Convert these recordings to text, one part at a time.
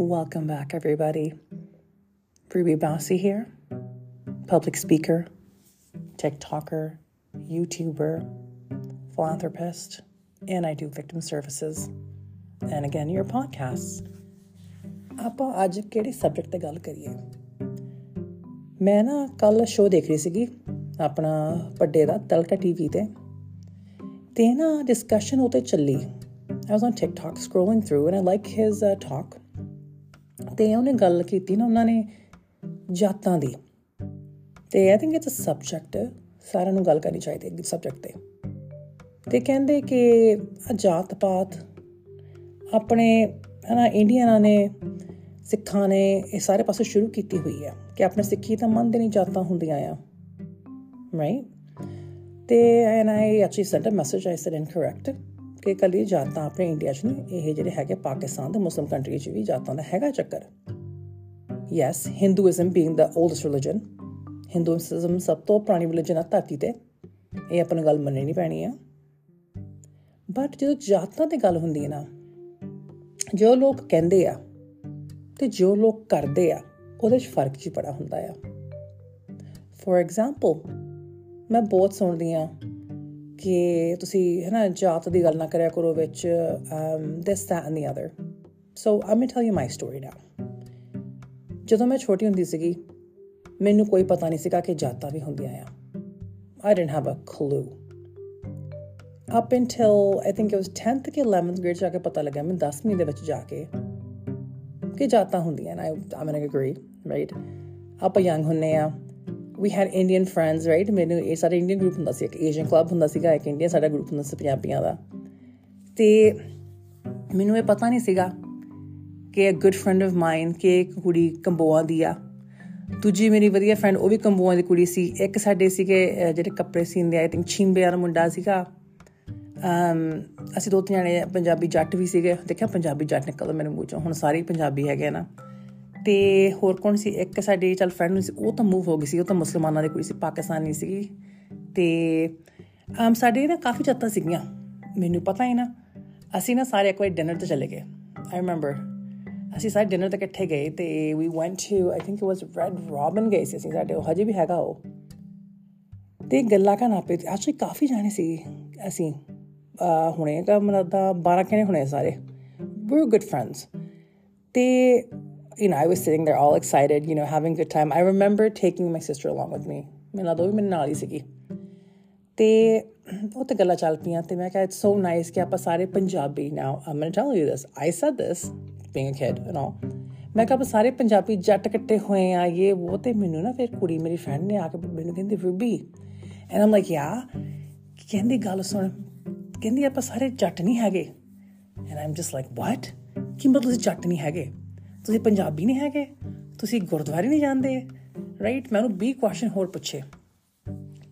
Welcome back, everybody. Ruby Bossy here, public speaker, TikToker, YouTuber, philanthropist, and I do victim services. And again, your podcasts. ਆਪਾਂ ਅੱਜ ਕਿਹੜੇ subject ਤੇ ਗੱਲ ਕਰੀਏ ਮੈਂ ਨਾ ਕੱਲ ਸ਼ੋਅ ਦੇਖ ਰਹੀ ਸੀਗੀ ਆਪਣਾ ਵੱਡੇ ਦਾ ਤਲਕਾ ਟੀਵੀ ਤੇ ਤੇ ਨਾ ਡਿਸਕਸ਼ਨ ਉਤੇ ਚੱਲੀ I was on TikTok scrolling through and I like his uh, talk ਤੇ ਉਹਨੇ ਗੱਲ ਕੀਤੀ ਨਾ ਉਹਨਾਂ ਨੇ ਜਾਤਾਂ ਦੀ। ਤੇ I think it's a subject ਸਾਰਿਆਂ ਨੂੰ ਗੱਲ ਕਰਨੀ ਚਾਹੀਦੀ ਹੈ ਸਬਜੈਕਟ ਤੇ। ਤੇ ਕਹਿੰਦੇ ਕਿ ਜਾਤ ਪਾਤ ਆਪਣੇ ਹਨਾ ਇੰਡੀਅਨਾਂ ਨੇ, ਸਿੱਖਾਂ ਨੇ ਇਹ ਸਾਰੇ ਪਾਸੇ ਸ਼ੁਰੂ ਕੀਤੀ ਹੋਈ ਹੈ ਕਿ ਆਪਣੇ ਸਿੱਖੀ ਤਾਂ ਮੰਨਦੇ ਨਹੀਂ ਜਾਤਾਂ ਹੁੰਦੀਆਂ ਆ। ਰਾਈਟ ਤੇ and I actually sent a message I said incorrect ਕਿ ਕੱਲੀ ਜਾਤਾਂ ਆਪਣੇ ਇੰਡੀਆ 'ਚ ਨਹੀਂ ਇਹ ਜਿਹੜੇ ਹੈਗੇ ਪਾਕਿਸਤਾਨ ਦੇ ਮੁਸਲਮ ਕੰਟਰੀ 'ਚ ਵੀ ਜਾਤਾਂ ਦਾ ਹੈਗਾ ਚੱਕਰ। Yes Hinduism being the oldest religion Hinduism ਸਭ ਤੋਂ ਪੁਰਾਣੀ ਰਿਲੀਜਨ ਆ ਧਰਤੀ ਤੇ, ਇਹ ਆਪਾਂ ਨੂੰ ਗੱਲ ਮੰਨਣੀ ਨਹੀਂ ਪੈਣੀ ਆ। ਬਟ ਜਦੋਂ ਜਾਤਾਂ ਤੇ ਗੱਲ ਹੁੰਦੀ ਹੈ ਨਾ, ਜੋ ਲੋਕ ਕਹਿੰਦੇ ਆ ਤੇ ਜੋ ਲੋਕ ਕਰਦੇ ਆ, ਉਹਦੇ 'ਚ ਫ਼ਰਕ ਜੀ ਬੜਾ ਹੁੰਦਾ ਆ। ਫੋਰ ਐਗਜ਼ਾਮਪਲ ਮੈਂ ਬਹੁਤ ਸੁਣਦੀ ਆ ਕਿ ਤੁਸੀਂ ਹੈ ਨਾ ਜਾਤ ਦੀ ਗੱਲ ਨਾ ਕਰਿਆ ਕਰੋ ਵਿੱਚ this that and the other so I may tell you my story now ਜਦੋਂ ਮੈਂ ਛੋਟੀ ਹੁੰਦੀ ਸੀਗੀ, ਮੈਨੂੰ ਕੋਈ ਪਤਾ ਨਹੀਂ ਸੀਗਾ ਕਿ ਜਾਤਾਂ ਵੀ ਹੁੰਦੀਆਂ ਆ। I didn't have a clue. Up until, I think it was 10th ਕਿ 11th grade ਜਾ ਕੇ ਪਤਾ ਲੱਗਾ ਮੈਨੂੰ 10ਵੀਂ ਦੇ ਵਿੱਚ ਜਾ ਕੇ ਕਿ ਜਾਤਾਂ ਹੁੰਦੀਆਂ ਨਾ I'm gonna agree, right? ਆਪਾਂ ਯੰਗ ਹੁੰਨੇ ਆ we had Indian friends, right? ਮੈਨੂੰ ਇਹ ਸਾਰੇ ਇੰਡੀਅਨ ਗਰੁੱਪ ਹੁੰਦਾ ਸੀ ਇੱਕ ਏਸ਼ੀਅਨ ਕਲੱਬ ਹੁੰਦਾ ਸੀਗਾ ਇੱਕ ਇੰਡੀਆ ਸਾਡਾ ਗਰੁੱਪ ਹੁੰਦਾ ਸੀ ਪੰਜਾਬੀਆਂ ਦਾ। ਤੇ ਮੈਨੂੰ ਇਹ ਪਤਾ ਨਹੀਂ ਸੀਗਾ ਕਿ a good friend of mine ਕਿ ਇੱਕ ਕੁੜੀ ਕੰਬੋਆ ਦੀ ਆ। ਦੂਜੀ ਮੇਰੀ ਵਧੀਆ ਫਰੈਂਡ ਉਹ ਵੀ ਕੰਬੋਆ ਦੀ ਕੁੜੀ ਸੀ। ਇੱਕ ਸਾਡੇ ਸੀਗੇ ਜਿਹੜੇ ਕੱਪੜੇ ਸੀਂਦੇ ਆਈ ਥਿੰਕ ਛਿੰਬੇ ਵਾਲਾ ਮੁੰਡਾ ਸੀਗਾ। ਅਮ, ਅਸੀਂ ਦੋ ਤਿੰਨ ਜਣੇ ਪੰਜਾਬੀ ਜੱਟ ਵੀ ਸੀਗੇ। ਦੇਖਿਆ, ਪੰਜਾਬੀ ਜੱਟ ਨਿਕਲਦਾ ਮੇਰੇ ਮੂੰਹ ਚੋਂ। ਹੁਣ ਸਾਰੇ ਪੰਜਾਬੀ ਹੈਗੇ ਨਾ। ਤੇ ਹੋਰ ਕੌਣ ਸੀ? ਇੱਕ ਸਾਡੀ ਚਲ ਫਰੈਂਡ ਸੀ, ਉਹ ਤਾਂ ਮੂਵ ਹੋ ਗਈ ਸੀ, ਉਹ ਤਾਂ ਮੁਸਲਮਾਨਾਂ ਦੀ ਕੁੜੀ ਸੀ, ਪਾਕਿਸਤਾਨੀ ਸੀ ਤੇ, ਅਮ, ਸਾਡੇ ਨਾ ਕਾਫੀ ਚੱਤਾਂ ਸੀਗੀਆਂ, ਮੈਨੂੰ ਪਤਾ ਹੀ ਨਾ। ਅਸੀਂ ਨਾ ਸਾਰੇ ਇੱਕ ਵਾਰ ਡਿਨਰ ਤੇ ਚਲੇ ਗਏ ਆਈ ਰਿਮੈਂਬਰ ਅਸੀਂ ਸਾਰੇ ਡਿਨਰ ਤੇ ਇਕੱਠੇ ਗਏ ਤੇ we went to I think it was Red Robin ਗਏ ਸੀ ਅਸੀਂ ਸਾਡੇ, ਉਹ ਹਜੇ ਵੀ ਹੈਗਾ ਉਹ। ਤੇ ਗੱਲਾਂ ਕਾ ਨਾ ਪੇ ਐਕਚੁਅਲੀ ਕਾਫੀ ਜਾਣੇ ਸੀ ਅਸੀਂ। ਹੁਣੇ ਕਾ ਮਨਦਾ 12 ਕਿਨੇ ਹੁਣੇ ਸਾਰੇ। We were good friends ਤੇ you know, I was sitting there all excited, you know, having a good time. I remember taking my sister along with me. ਮੈਂ ਨਾ ਦੋ ਵੀ ਮੇਰੇ ਨਾਲ ਹੀ ਸੀਗੀ ਤੇ ਉਹ ਤੇ ਗੱਲਾਂ ਚੱਲ ਪਈਆਂ ਤੇ ਮੈਂ ਕਿਹਾ ਇਟਸ ਸੋ ਨਾਈਸ ਕਿ ਆਪਾਂ ਸਾਰੇ Punjabi now um going to tell you this I said this being a kid you know ਮੈਂ ਕਿਹਾ ਸਾਰੇ ਪੰਜਾਬੀ ਜੱਟ ਇਕੱਠੇ ਹੋਏ ਆ ਇਹ ਉਹ ਤੇ ਮੈਨੂੰ ਨਾ ਫਿਰ ਕੁੜੀ ਮੇਰੀ ਫਰੈਂਡ ਨੇ ਆ ਕੇ ਮੈਨੂੰ ਕਹਿੰਦੀ ਰੂਬੀ ਐਂਡ ਆਮ ਲਾਈਕ ਯਾ ਕਹਿੰਦੀ ਗੱਲ ਸੁਣ ਕਹਿੰਦੀ ਆਪਾਂ ਸਾਰੇ ਜੱਟ ਨਹੀਂ ਹੈਗੇ and um just like what ਕਿ ਮਤਲਬ ਤੁਸੀਂ ਜੱਟ ਨਹੀਂ ਹੈਗੇ ਤੁਸੀਂ ਪੰਜਾਬੀ ਨਹੀਂ ਹੈਗੇ, ਤੁਸੀਂ ਗੁਰਦੁਆਰੇ ਨਹੀਂ ਜਾਂਦੇ ਰਾਈਟ ਮੈਂ ਉਹਨੂੰ 20 ਕੁਐਸਚਨ ਹੋਰ ਪੁੱਛੇ।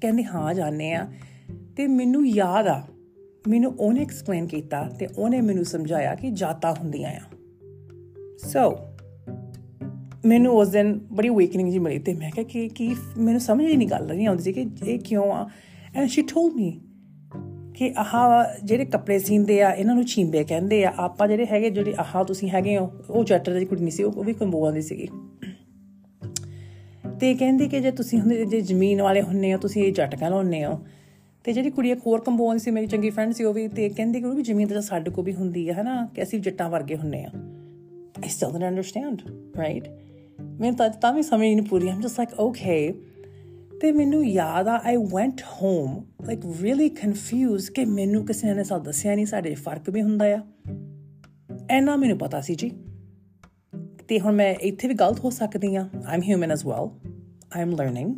ਕਹਿੰਦੀ, ਹਾਂ ਜਾਣਦੇ ਆ ਤੇ ਮੈਨੂੰ ਯਾਦ ਆ, ਮੈਨੂੰ ਉਹਨੇ ਐਕਸਪਲੇਨ ਕੀਤਾ ਤੇ ਉਹਨੇ ਮੈਨੂੰ ਸਮਝਾਇਆ ਕਿ ਜਾਤਾਂ ਹੁੰਦੀਆਂ ਆ। ਸੋ ਮੈਨੂੰ ਉਸ ਦਿਨ ਬੜੀ ਵੇਕਨਿੰਗ ਜੀ ਮਿਲੀ ਤੇ ਮੈਂ ਕਿਹਾ, ਕਿ, ਕੀ? ਮੈਨੂੰ ਸਮਝ ਹੀ ਨਹੀਂ ਗੱਲ ਨਹੀਂ ਆਉਂਦੀ ਸੀ ਕਿ ਇਹ ਕਿਉਂ ਆ। ਐਂਡ ਸ਼ੀ ਟੋਲਡ ਮੀ ਕਿ ਆਹ ਜਿਹੜੇ ਕੱਪੜੇ ਸੀਂਦੇ ਆ ਇਹਨਾਂ ਨੂੰ ਛੀਂਬੇ ਕਹਿੰਦੇ ਆ। ਆਪਾਂ ਜਿਹੜੇ ਹੈਗੇ ਜਿਹੜੇ ਆਹ ਤੁਸੀਂ ਹੈਗੇ ਹੋ ਉਹ ਜੱਟ ਦੀ ਕੁੜੀ ਨਹੀਂ ਸੀ ਉਹ ਵੀ ਕੰਬੋਆਂ ਦੀ ਸੀਗੀ। ਤੇ ਕਹਿੰਦੀ ਕਿ ਜੇ ਤੁਸੀਂ ਹੁੰਦੇ ਜੇ ਜ਼ਮੀਨ ਵਾਲੇ ਹੁੰਨੇ ਹੋ ਤੁਸੀਂ ਇਹ ਜੱਟ ਕਹਿੰਦੇ ਹੋ। ਤੇ ਜਿਹੜੀ ਕੁੜੀ ਇੱਕ ਹੋਰ ਕੰਬੋਆਂ ਦੀ ਸੀ ਮੇਰੀ ਚੰਗੀ ਫਰੈਂਡ ਸੀ ਉਹ ਵੀ ਤੇ ਕਹਿੰਦੀ ਕਿ ਉਹ ਵੀ ਜ਼ਮੀਨ ਤਾਂ ਸਾਡੇ ਕੋ ਵੀ ਹੁੰਦੀ ਹੈ ਹਨਾ? ਕਿ ਅਸੀਂ ਜੱਟਾਂ ਵਰਗੇ ਹੁੰਨੇ ਆ। I still didn't understand, right? ਮੈਂ ਤਾਂ ਤਾਂ ਵੀ ਸਮਝ ਨਹੀਂ ਪੂਰੀ I'm just like okay ਤੇ ਮੈਨੂੰ ਯਾਦ ਆ I went home like really confused ਕਿ ਮੈਨੂੰ ਕਿਸੇ ਨੇ ਸਾ ਦੱਸਿਆ ਨਹੀਂ ਸਾਡੇ ਫ਼ਰਕ ਵੀ ਹੁੰਦਾ ਆ ਐਨਾ ਮੈਨੂੰ ਪਤਾ ਸੀ ਜੀ ਤੇ ਹੁਣ ਮੈਂ ਇੱਥੇ ਵੀ ਗਲਤ ਹੋ ਸਕਦੀ ਆ um human as well um learning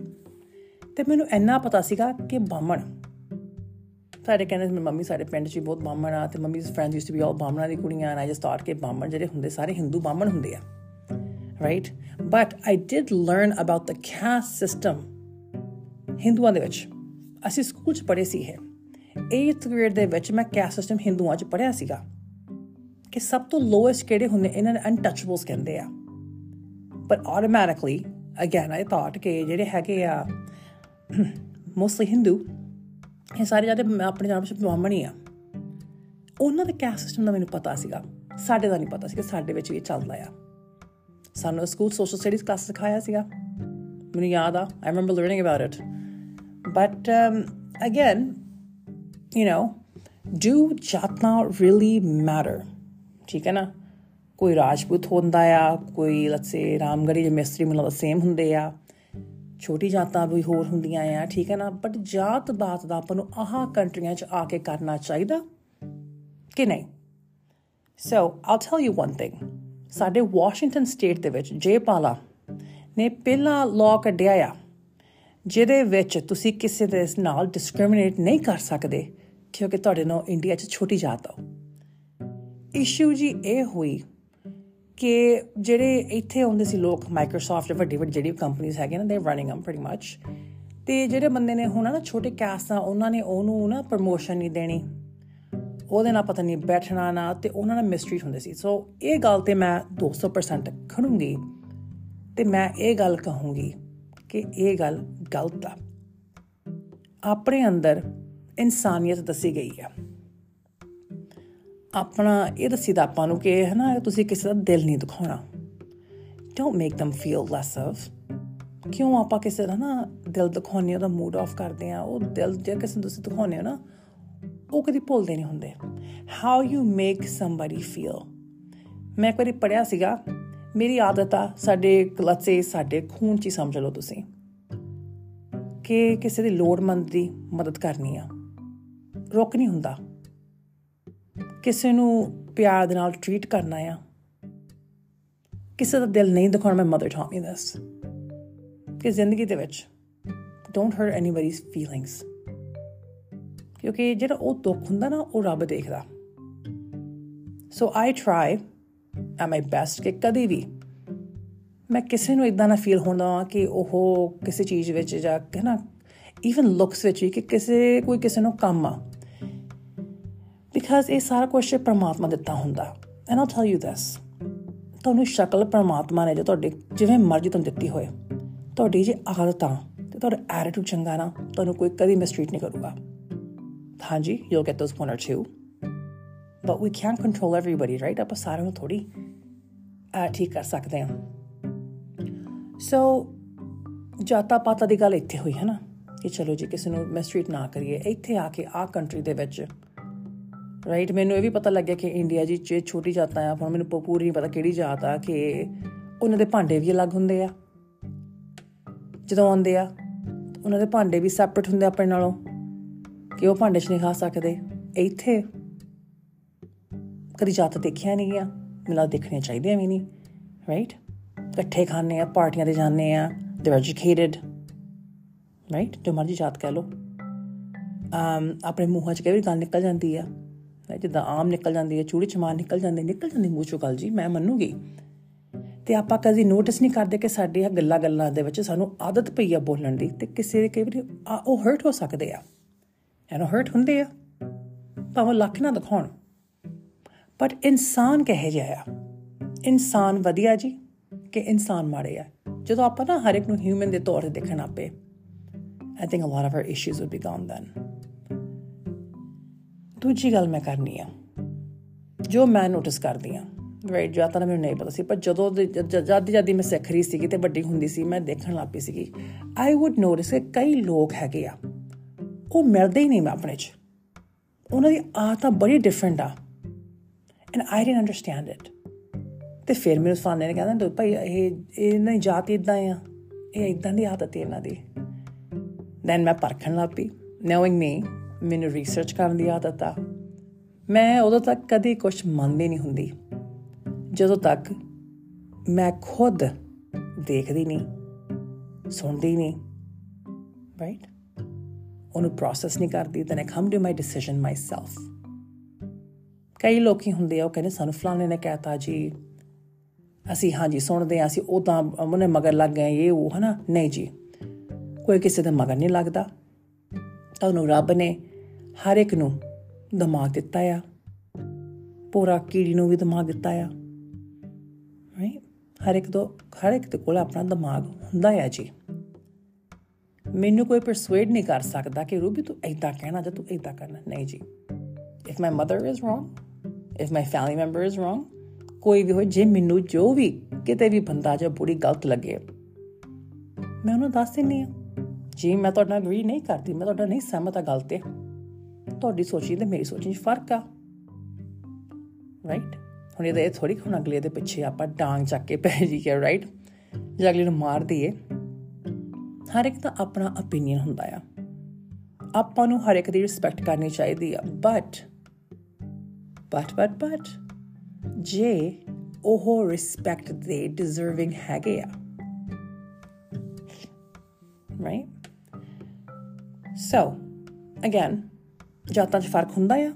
ਤੇ ਮੈਨੂੰ ਐਨਾ ਪਤਾ ਸੀਗਾ ਕਿ ਬਾਮਣ ਸਾਡੇ ਕਹਿੰਦੇ ਮੇਰੀ ਮੰਮੀ ਸਾਡੇ ਪਿੰਡ 'ਚ ਬਹੁਤ ਬਾਮਣ ਆ ਤੇ ਮੰਮੀ ਦੇ friends used to be all ਬਾਮਣਾ ਦੀ ਕੁੜੀਆਂ ਐਂਡ ਆਈ ਜਸਟ ਥਾਟ ਕਿ ਬਾਮਣ ਜਿਹੜੇ ਹੁੰਦੇ ਸਾਰੇ ਹਿੰਦੂ ਬਾਮਣ ਹੁੰਦੇ ਆ right but I did learn about the caste system ਹਿੰਦੂਆਂ ਦੇ ਵਿੱਚ। ਅਸੀਂ ਸਕੂਲ 'ਚ ਪੜ੍ਹੇ ਸੀ ਇਹ 8th ਗ੍ਰੇਡ ਦੇ ਵਿੱਚ ਮੈਂ ਕੈਸਟ ਸਿਸਟਮ ਹਿੰਦੂਆਂ 'ਚ ਪੜ੍ਹਿਆ ਸੀਗਾ? ਕਿ ਸਭ ਤੋਂ ਲੋਐਸਟ ਕਿਹੜੇ ਹੁੰਦੇ? ਇਹਨਾਂ ਨੇ ਅਨਟੱਚੇਬਲਸ ਕਹਿੰਦੇ ਆ। But automatically again I thought ਕਿ ਜਿਹੜੇ ਹੈਗੇ ਆ ਮੋਸਟਲੀ ਹਿੰਦੂ ਇਹ ਸਾਰੇ ਜਿਹੜੇ ਆਪਣੇ ਜਾਨ ਵਿੱਚ ਬ੍ਰਾਹਮਣ ਹੀ ਆ। ਉਹਨਾਂ ਦੇ ਕੈਸਟ ਸਿਸਟਮ ਦਾ ਮੈਨੂੰ ਪਤਾ ਸੀਗਾ। ਸਾਡੇ ਦਾ ਨਹੀਂ ਪਤਾ ਸੀ ਕਿ ਸਾਡੇ ਵਿੱਚ ਵੀ ਚੱਲਦਾ ਆ। ਸਾਨੂੰ ਸਕੂਲ ਸੋਸ਼ਲ ਸਟੱਡੀਜ਼ ਕਲਾਸ ਸਿਖਾਇਆ ਸੀਗਾ। ਮੈਨੂੰ ਯਾਦ ਆ I remember learning about it but again you know do ਜਾਤਾਂ ਰੀਲੀ ਮੈਟਰ ਠੀਕ ਹੈ ਨਾ ਕੋਈ ਰਾਜਪੂਤ ਹੁੰਦਾ ਆ ਕੋਈ ਲੈਟਸ ਸੇ ਰਾਮਗੜੀ ਦੇ ਮਿਸਤਰੀ ਮੈਨੂੰ ਸੇਮ ਹੁੰਦੇ ਆ ਛੋਟੀ ਜਾਤਾਂ ਵੀ ਹੋਰ ਹੁੰਦੀਆਂ ਆ ਠੀਕ ਹੈ ਨਾ ਬਟ ਜਾਤ ਬਾਤ ਦਾ ਆਪਾਂ ਨੂੰ ਆਹ ਕੰਟਰੀਆਂ 'ਚ ਆ ਕੇ ਕਰਨਾ ਚਾਹੀਦਾ ਕਿ ਨਹੀਂ so I'll tell you one thing ਸਾਡੇ ਵਾਸ਼ਿੰਗਟਨ ਸਟੇਟ ਦੇ ਵਿੱਚ ਜੇ ਪਾਲਾ ਨੇ ਪਹਿਲਾ ਲਾਅ ਕੱਢਿਆ ਆ ਜਿਹਦੇ ਵਿੱਚ ਤੁਸੀਂ ਕਿਸੇ ਦੇ ਨਾਲ ਡਿਸਕ੍ਰਿਮੀਨੇਟ ਨਹੀਂ ਕਰ ਸਕਦੇ, ਕਿਉਂਕਿ ਤੁਹਾਡੇ ਨਾਲ ਇੰਡੀਆ 'ਚ ਛੋਟੀ ਜਾਤ ਆ ਇਸ਼ੂ ਜੀ ਇਹ ਹੋਈ ਕਿ ਜਿਹੜੇ ਇੱਥੇ ਆਉਂਦੇ ਸੀ ਲੋਕ ਮਾਈਕਰੋਸਾਫਟ ਵੱਡੀ ਵੱਡੀ ਜਿਹੜੀ ਕੰਪਨੀਆਂ ਹੈਗੀਆਂ ਨੇ ਦੇ ਰਨਿੰਗ ਅਮ ਪ੍ਰੀਟੀ ਮੱਚ ਤੇ ਜਿਹੜੇ ਬੰਦੇ ਨੇ ਹੁਣ ਨਾ ਛੋਟੇ ਕਾਸਟ ਆ, ਉਹਨਾਂ ਨੇ ਉਹਨੂੰ ਨਾ ਪ੍ਰਮੋਸ਼ਨ ਨਹੀਂ ਦੇਣੀ। ਉਹਦੇ ਨਾਲ ਪਤਾ ਨਹੀਂ ਬੈਠਣਾ ਨਾ, ਤੇ ਉਹਨਾਂ ਨਾਲ ਮਿਸਟਰੀਟ ਹੁੰਦੇ ਸੀ। ਸੋ ਇਹ ਗੱਲ ਤੇ ਮੈਂ 200% ਖੜੂੰਗੀ, ਤੇ ਮੈਂ ਇਹ ਗੱਲ ਕਹੂੰਗੀ ਕਿ ਇਹ ਗੱਲ ਗਲਤ ਆ। ਆਪਣੇ ਅੰਦਰ ਇਨਸਾਨੀਅਤ ਦੱਸੀ ਗਈ ਆ। ਆਪਣਾ ਇਹ ਦੱਸੀਦਾ ਆਪਾਂ ਨੂੰ ਕਿ ਹੈ ਨਾ ਤੁਸੀਂ ਕਿਸੇ ਦਾ ਦਿਲ ਨਹੀਂ ਦਿਖਾਉਣਾ। Don't make them feel less of ਕਿਉਂ ਆਪਾਂ ਕਿਸੇ ਦਾ ਨਾ ਦਿਲ ਦਿਖਾਉਣੇ ਉਹਦਾ ਮੂਡ ਆਫ ਕਰਦੇ ਆ ਉਹ ਦਿਲ ਜੇ ਕਿਸੇ ਨੂੰ ਤੁਸੀਂ ਦਿਖਾਉਣੇ ਹੋ ਨਾ, ਉਹ ਕਦੀ ਭੁੱਲਦੇ ਨਹੀਂ ਹੁੰਦੇ। How you make somebody feel ਮੈਂ ਕੋਈ ਪੜਿਆ ਸੀਗਾ ਮੇਰੀ ਆਦਤ ਆ ਸਾਡੇ ਕਲਸੇ, ਸਾਡੇ ਖੂਨ ਚ ਸਮਝ ਲਓ ਤੁਸੀਂ ਕਿ ਕਿਸੇ ਦੀ ਲੋੜਮੰਦ ਦੀ ਮਦਦ ਕਰਨੀ ਆ। ਰੁਕ ਨਹੀਂ ਹੁੰਦਾ। ਕਿਸੇ ਨੂੰ ਪਿਆਰ ਦੇ ਨਾਲ ਟ੍ਰੀਟ ਕਰਨਾ ਆ। ਕਿਸੇ ਦਾ ਦਿਲ ਨਹੀਂ ਦਿਖਾਉਣਾ, ਮੈਂ ਮਦਰ ਟਾਟ ਮੀ ਦਿਸ ਕਿ ਜ਼ਿੰਦਗੀ ਦੇ ਵਿੱਚ ਡੋਨਟ ਹਰਟ ਐਨੀਬਾਡੀਜ਼ ਫੀਲਿੰਗਸ ਕਿਉਂਕਿ ਜਿਹੜਾ ਉਹ ਦੁੱਖ ਹੁੰਦਾ ਨਾ, ਉਹ ਰੱਬ ਦੇਖਦਾ। So I try at my best ਕਿ ਕਦੀ ਵੀ? ਮੈਂ ਕਿਸੇ ਨੂੰ ਇਦਾਂ ਨਾ ਫੀਲ ਹੁੰਦਾ ਕਿ ਉਹ ਕਿਸੇ ਚੀਜ਼ ਵਿੱਚ ਜਾਂ ਕਿ ਨਾ ਇਵਨ ਲੁਕਸ ਵਿੱਚ ਕਿ ਕਿਸੇ, ਕੋਈ ਕਿਸੇ ਨੂੰ ਕੰਮ ਆ। ਬਿਕਾਜ਼ ਇਹ ਸਾਰਾ ਕੁਝ ਪਰਮਾਤਮਾ ਦਿੱਤਾ ਹੁੰਦਾ। And I'll tell you this ਤੁਹਾਨੂੰ ਸ਼ਕਲ ਪਰਮਾਤਮਾ ਨੇ ਜੋ ਤੁਹਾਡੇ ਜਿਵੇਂ ਮਰਜ਼ੀ ਤੁਹਾਨੂੰ ਦਿੱਤੀ ਹੋਏ, ਤੁਹਾਡੀ ਜੇ ਆਦਤਾਂ ਤੇ ਤੁਹਾਡਾ ਐਟੀਟਿਊਡ ਚੰਗਾ ਨਾ, ਤੁਹਾਨੂੰ ਕੋਈ ਕਦੀ ਮਿਸਟ੍ਰੀਟ ਨਹੀਂ ਕਰੂਗਾ। ਹਾਂਜੀ, you'll get those one or two. But we can't control everybody, right? ਆਪਾਂ ਸਾਰਿਆਂ ਨੂੰ ਥੋੜੀ ਠੀਕ ਕਰ ਸਕਦੇ ਹਾਂ। ਸੋ ਜਾਤਾ ਪਾਤਾ ਦੀ ਗੱਲ ਇੱਥੇ ਹੋਈ ਹੈ ਨਾ, ਕਿ ਚਲੋ ਜੀ ਕਿਸੇ ਨੂੰ ਮਿਸਟ੍ਰੀਟ ਨਾ ਕਰੀਏ, ਇੱਥੇ ਆ ਕੇ ਆ ਕੰਟਰੀ ਦੇ ਵਿੱਚ ਰਾਈਟ ਮੈਨੂੰ ਇਹ ਵੀ ਪਤਾ ਲੱਗਿਆ ਕਿ ਇੰਡੀਆ ਜੀ ਜੇ ਛੋਟੀ ਜਾਤਾਂ ਆ, ਹੁਣ ਮੈਨੂੰ ਪੂਰੀ ਨਹੀਂ ਪਤਾ ਕਿਹੜੀ ਜਾਤ ਆ, ਕਿ ਉਹਨਾਂ ਦੇ ਭਾਂਡੇ ਵੀ ਅਲੱਗ ਹੁੰਦੇ ਆ। ਜਦੋਂ ਆਉਂਦੇ ਆ, ਉਹਨਾਂ ਦੇ ਭਾਂਡੇ ਵੀ ਸੈਪਰੇਟ ਹੁੰਦੇ ਆਪਣੇ ਨਾਲੋਂ, ਕਿ ਉਹ ਭਾਂਡੇ 'ਚ ਨਹੀਂ ਖਾ ਸਕਦੇ। ਇੱਥੇ ਕਦੀ ਜਾਤ ਦੇਖਿਆ ਨਹੀਂ ਗਿਆ ਮਿਲਾ ਦੇਖਣੇ ਚਾਹੀਦੇ ਵੀ ਨਹੀਂ ਰਾਈਟ ਇਕੱਠੇ ਖਾਣੇ ਆ, ਪਾਰਟੀਆਂ ਤੇ ਜਾਂਦੇ ਆ ਦੇ ਐਜੂਕੇਟਿਡ ਰਾਈਟ ਜੋ ਮਰਜ਼ੀ ਜਾਤ ਕਹਿ ਲੋ ਅਮ, ਆਪਣੇ ਮੂੰਹਾਂ 'ਚ ਕਈ ਵਾਰੀ ਗੱਲ ਨਿਕਲ ਜਾਂਦੀ ਆ ਜਿੱਦਾਂ ਆਮ ਨਿਕਲ ਜਾਂਦੀ ਹੈ ਚੂੜੀ ਚਮਾਰ ਨਿਕਲ ਜਾਂਦੇ, ਨਿਕਲ ਜਾਂਦੀ ਮੂੰਹ ਚੋਂ ਗੱਲ ਜੀ, ਮੈਂ ਮੰਨੂਗੀ। ਤੇ ਆਪਾਂ ਕਦੀ ਨੋਟਿਸ ਨਹੀਂ ਕਰਦੇ ਕਿ ਸਾਡੇ ਆ ਗੱਲਾਂ ਗੱਲਾਂ ਦੇ ਵਿੱਚ ਸਾਨੂੰ ਆਦਤ ਪਈ ਆ ਬੋਲਣ ਦੀ ਤੇ ਕਿਸੇ ਦੇ ਕਈ ਵਾਰੀ ਉਹ ਹਰਟ ਹੋ ਸਕਦੇ ਆ। ਐਨੋ ਹਰਟ ਹੁੰਦੇ ਆ। ਭਾਵੇਂ ਲੱਖ ਨਾ ਦਿਖਾਉਣ। ਬਟ ਇਨਸਾਨ ਕਹੇ ਜਿਹਾ ਆ? ਇਨਸਾਨ ਵਧੀਆ ਜੀ ਕਿ ਇਨਸਾਨ ਮਾੜੇ ਆ? ਜਦੋਂ ਆਪਾਂ ਨਾ ਹਰ ਇੱਕ ਨੂੰ ਹਿਊਮਨ ਦੇ ਤੌਰ ਤੇ ਦੇਖਣ ਆਪੇ I think a lot of our issues would be gone then ਦੂਜੀ ਗੱਲ ਮੈਂ ਕਰਨੀ ਆ। ਜੋ ਮੈਂ ਨੋਟਿਸ ਕਰਦੀ ਆ ਰਾਈਟ ਜਾਂ ਤਾਂ ਮੈਨੂੰ ਨਹੀਂ ਪਤਾ ਸੀ, ਪਰ ਜਦੋਂ ਜਦ ਜਦ ਮੈਂ ਸਿੱਖ ਰਹੀ ਸੀਗੀ ਤੇ ਵੱਡੀ ਹੁੰਦੀ ਸੀ, ਮੈਂ ਦੇਖਣ ਲੱਗ ਪਈ ਸੀਗੀ। ਆਈ ਊਡ ਨੋਟਿਸ ਕਿ ਕਈ ਲੋਕ ਹੈਗੇ ਆ, ਉਹ ਮਿਲਦੇ ਹੀ ਨਹੀਂ ਮੈਂ ਆਪਣੇ 'ਚ। ਉਹਨਾਂ ਦੀ ਆਦਤਾਂ ਬੜੀ ਡਿਫਰੈਂਟ ਆ। And I didn't understand it ਤੇ ਫਿਰ ਮੇਰੇ ਫਾਦਰ ਨੇ ਕਹਿੰਦਾ, ਭਾਈ ਇਹ ਇਹ ਨਹੀਂ ਜਾਤ ਇਦਾਂ ਆ। ਇਹ ਇਦਾਂ ਦੀ ਆਦਤ ਹੈ ਇਹਨਾਂ ਦੀ। ਦੈਨ ਮੈਂ ਪਰਖਣ ਲੱਗ ਪਈ। ਨੋਇੰਗ ਮੀ ਮੈਨੂੰ ਰਿਸਰਚ ਕਰਨ ਦੀ ਆਦਤ ਆ। ਮੈਂ ਉਦੋਂ ਤੱਕ ਕਦੀ ਕੁਝ ਮੰਨਦੀ ਨਹੀਂ ਹੁੰਦੀ। ਜਦੋਂ ਤੱਕ ਮੈਂ ਖੁਦ ਦੇਖਦੀ ਨਹੀਂ, ਸੁਣਦੀ ਨਹੀਂ ਰਾਈਟ ਉਹਨੂੰ ਪ੍ਰੋਸੈਸ ਨਹੀਂ ਕਰਦੀ ਤਾਂ I come to my decision myself ਕਈ ਲੋਕੀ ਹੁੰਦੇ ਆ, ਉਹ ਕਹਿੰਦੇ ਸਾਨੂੰ ਫਲਾਣੇ ਨੇ ਕਹਿਤਾ ਜੀ। ਅਸੀਂ ਹਾਂਜੀ ਸੁਣਦੇ ਆ ਅਸੀਂ ਉਹ ਤਾਂ ਉਹਨੇ ਮਗਰ ਲੱਗ ਗਏ, ਇਹ ਉਹ ਹਨਾ। ਨਹੀਂ ਜੀ, ਕੋਈ ਕਿਸੇ ਦੇ ਮਗਰ ਨਹੀਂ ਲੱਗਦਾ। ਤੁਹਾਨੂੰ ਰੱਬ ਨੇ ਹਰ ਇੱਕ ਨੂੰ ਦਿਮਾਗ ਦਿੱਤਾ ਆ। ਪੂਰਾ ਕੀੜੀ ਨੂੰ ਵੀ ਦਿਮਾਗ ਦਿੱਤਾ ਆ। ਰਾਈਟ ਹਰ ਇੱਕ ਤੋਂ, ਹਰ ਇੱਕ ਦੇ ਕੋਲ ਆਪਣਾ ਦਿਮਾਗ ਹੁੰਦਾ ਆ ਜੀ। ਮੈਨੂੰ ਕੋਈ ਪਰਸੂਏਡ ਨਹੀਂ ਕਰ ਸਕਦਾ ਕਿ, ਰੂਬੀ ਤੂੰ ਐਦਾਂ ਕਹਿਣਾ ਜਾਂ ਤੂੰ ਐਦਾਂ ਕਰਨਾ। ਨਹੀਂ ਜੀ if my mother is wrong if my family member is wrong ਕੋਈ ਵੀ ਹੋਏ ਜੇ ਮੈਨੂੰ ਜੋ ਵੀ ਕਿਤੇ ਵੀ ਬੰਦਾ ਜਾਂ ਬੁਰੀ ਗਲਤ ਲੱਗੇ ਮੈਂ ਉਹਨੂੰ ਦੱਸ ਦਿੰਨੀ ਆ ਜੀ ਮੈਂ ਤੁਹਾਡਾ ਨਾਲ ਅਗਰੀ ਨਹੀਂ ਕਰਦੀ ਮੈਂ ਤੁਹਾਡਾ ਨਹੀਂ ਸਹਿਮਤ ਆ ਗੱਲ ਤੇ ਤੁਹਾਡੀ ਸੋਚੀ ਤੇ ਮੇਰੀ ਸੋਚੀ 'ਚ ਫ਼ਰਕ ਆ ਰਾਈਟ ਹੁਣ ਇਹਦੇ ਥੋੜੀ ਹੁਣ ਅਗਲੇ ਦੇ ਪਿੱਛੇ ਆਪਾਂ ਡਾਂਗ ਚੱਕ ਕੇ ਪੈ ਜੀ ਕੇ ਰਾਈਟ ਜੇ ਅਗਲੇ ਨੂੰ ਮਾਰ ਦਈਏ ਹਰ ਇੱਕ ਦਾ ਆਪਣਾ opinion ਹੁੰਦਾ ਆ ਆਪਾਂ ਨੂੰ ਹਰ ਇੱਕ ਦੀ ਰਿਸਪੈਕਟ ਕਰਨੀ ਚਾਹੀਦੀ ਆ ਬਟ ਬਟ ਬਟ ਬਟ ਜੇ ਉਹ ਰਿਸਪੈਕਟ ਦੇ ਡਿਜ਼ਰਵਿੰਗ ਹੈਗੇ ਆ ਰਾਈਟ ਸੋ ਅਗੇਨ ਜਾਤਾਂ 'ਚ ਫ਼ਰਕ ਹੁੰਦਾ ਆ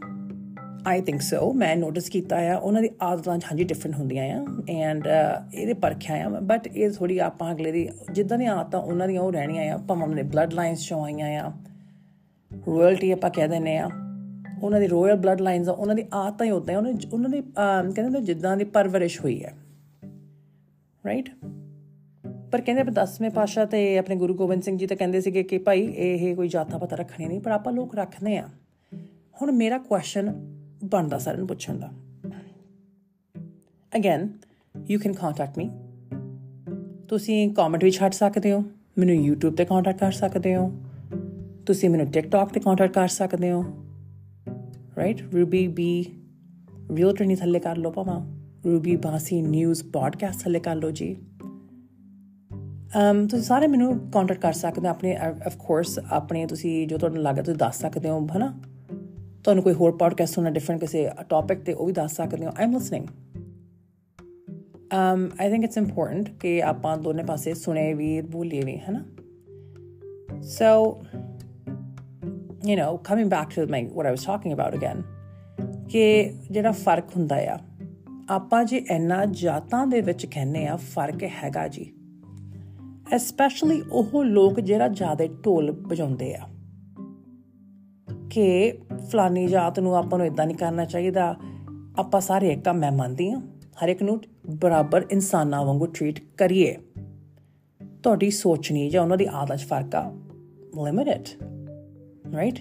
ਆਈ ਥਿੰਕ ਸੋ ਮੈਂ ਨੋਟਿਸ ਕੀਤਾ ਆ ਉਹਨਾਂ ਦੀ ਆਦਤਾਂ ਹਾਂਜੀ ਡਿਫਰੈਂਟ ਹੁੰਦੀਆਂ ਆ ਐਂਡ ਇਹਦੇ ਪਰਖਿਆ ਆ ਬਟ ਇਹ ਥੋੜੀ ਆਪਾਂ ਅਗਲੇ ਦੀ ਜਿੱਦਾਂ ਦੀਆਂ ਆਦਤਾਂ ਉਹਨਾਂ ਦੀਆਂ ਉਹ ਰਹਿਣੀਆਂ ਆ ਭਾਵੇਂ ਉਹਨਾਂ ਦੇ ਬਲੱਡ ਲਾਈਨਸ ਚੋਂ ਆਈਆਂ ਆ ਰਾਇਲਟੀ ਆਪਾਂ ਕਹਿ ਦਿੰਨੇ ਆ ਉਹਨਾਂ ਦੀ ਰਾਇਲ ਬਲੱਡ ਲਾਈਨਸ ਆ, ਉਹਨਾਂ ਦੀ ਆਦਤਾਂ ਹੀ ਉਦਾਂ ਉਹਨਾਂ ਉਹਨਾਂ ਦੀ ਕਹਿੰਦੇ ਜਿੱਦਾਂ ਦੀ ਪਰਵਰਿਸ਼ ਹੋਈ ਹੈ। ਰਾਈਟ ਪਰ ਕਹਿੰਦੇ ਪਰ 10ਵੇਂ ਪਾਸ਼ਾ ਤੇ ਆਪਣੇ ਗੁਰੂ ਗੋਬਿੰਦ ਸਿੰਘ ਜੀ ਤਾਂ ਕਹਿੰਦੇ ਸੀਗੇ ਕਿ ਭਾਈ ਇਹ ਕੋਈ ਜਾਤਾਂ ਪਤਾ ਰੱਖਣੀ ਨਹੀਂ, ਪਰ ਆਪਾਂ ਲੋਕ ਰੱਖਦੇ ਆ ਹੁਣ ਮੇਰਾ ਕੁਐਸਚਨ ਬਣਦਾ ਸਾਰਿਆਂ ਨੂੰ ਪੁੱਛਣ ਦਾ। Again you can contact me ਤੁਸੀਂ ਕਮੈਂਟ ਵੀ ਛੱਡ ਸਕਦੇ ਹੋ, ਮੈਨੂੰ YouTube ਤੇ ਕੰਟੈਕਟ ਕਰ ਸਕਦੇ ਹੋ। ਤੁਸੀਂ ਮੈਨੂੰ TikTok ਤੇ ਕੰਟੈਕਟ ਕਰ ਸਕਦੇ ਹੋ। ਰਾਈਟ ਰੂਬੀ ਬੀ ਰੀਅਲਟਰ ਨਹੀਂ ਥੱਲੇ ਕਰ ਲਓ ਪਾਵਾਂ ਰੂਬੀ ਬਾਸੀ ਨਿਊਜ਼ ਪੋਡਕਾਸਟ ਥੱਲੇ ਕਰ ਲਓ ਜੀ ਅਮ ਤੁਸੀਂ ਸਾਰੇ ਮੈਨੂੰ ਕੰਟੈਕਟ ਕਰ ਸਕਦੇ ਹੋ, ਆਪਣੇ ਆਫ ਕੋਰਸ ਆਪਣੇ ਤੁਸੀਂ ਜੋ ਤੁਹਾਨੂੰ ਲੱਗਦਾ ਤੁਸੀਂ ਦੱਸ ਸਕਦੇ ਹੋ, ਹਨਾ? ਤੁਹਾਨੂੰ ਕੋਈ ਹੋਰ ਪੋਡਕਾਸਟ ਸੁਣਨਾ ਡਿਫਰੈਂਟ ਕਿਸੇ ਟੌਪਿਕ ਤੇ, ਉਹ ਵੀ ਦੱਸ ਸਕਦੇ ਹੋ I am listening um i think it's important ਕਿ ਆਪਾਂ ਦੋਨੇ ਪਾਸੇ ਸੁਣੇ ਵੀ, ਬੋਲੀਏ ਵੀ, ਹਨਾ? So you know, coming back to my, what i was talking about again ਕਿ ਜਿਹੜਾ ਫ਼ਰਕ ਹੁੰਦਾ ਆ ਆਪਾਂ ਜੇ ਇੰਨਾ ਜਾਤਾਂ ਦੇ ਵਿੱਚ ਕਹਿੰਨੇ ਆ ਫ਼ਰਕ ਹੈਗਾ ਜੀ ਐਸਪੈਸ਼ਲੀ ਉਹ ਲੋਕ ਜਿਹੜਾ ਜ਼ਿਆਦਾ ਢੋਲ ਵਜਾਉਂਦੇ ਆ ਕਿ ਫਲਾਨੀ ਜਾਤ ਨੂੰ ਆਪਾਂ ਨੂੰ ਇਦਾਂ ਨਹੀਂ ਕਰਨਾ ਚਾਹੀਦਾ ਆਪਾਂ ਸਾਰੇ ਇੱਕ ਆ ਮੈਂ ਮੰਨਦੀ ਆ ਹਰ ਇੱਕ ਨੂੰ ਬਰਾਬਰ ਇਨਸਾਨਾਂ ਵਾਂਗੂ ਟ੍ਰੀਟ ਕਰੀਏ ਤੁਹਾਡੀ ਸੋਚਣੀ ਜਾਂ ਉਹਨਾਂ ਦੀ ਆਦਤ 'ਚ ਫ਼ਰਕ ਆ ਲਿਮਿਟ ਇਟ ਰਾਈਟ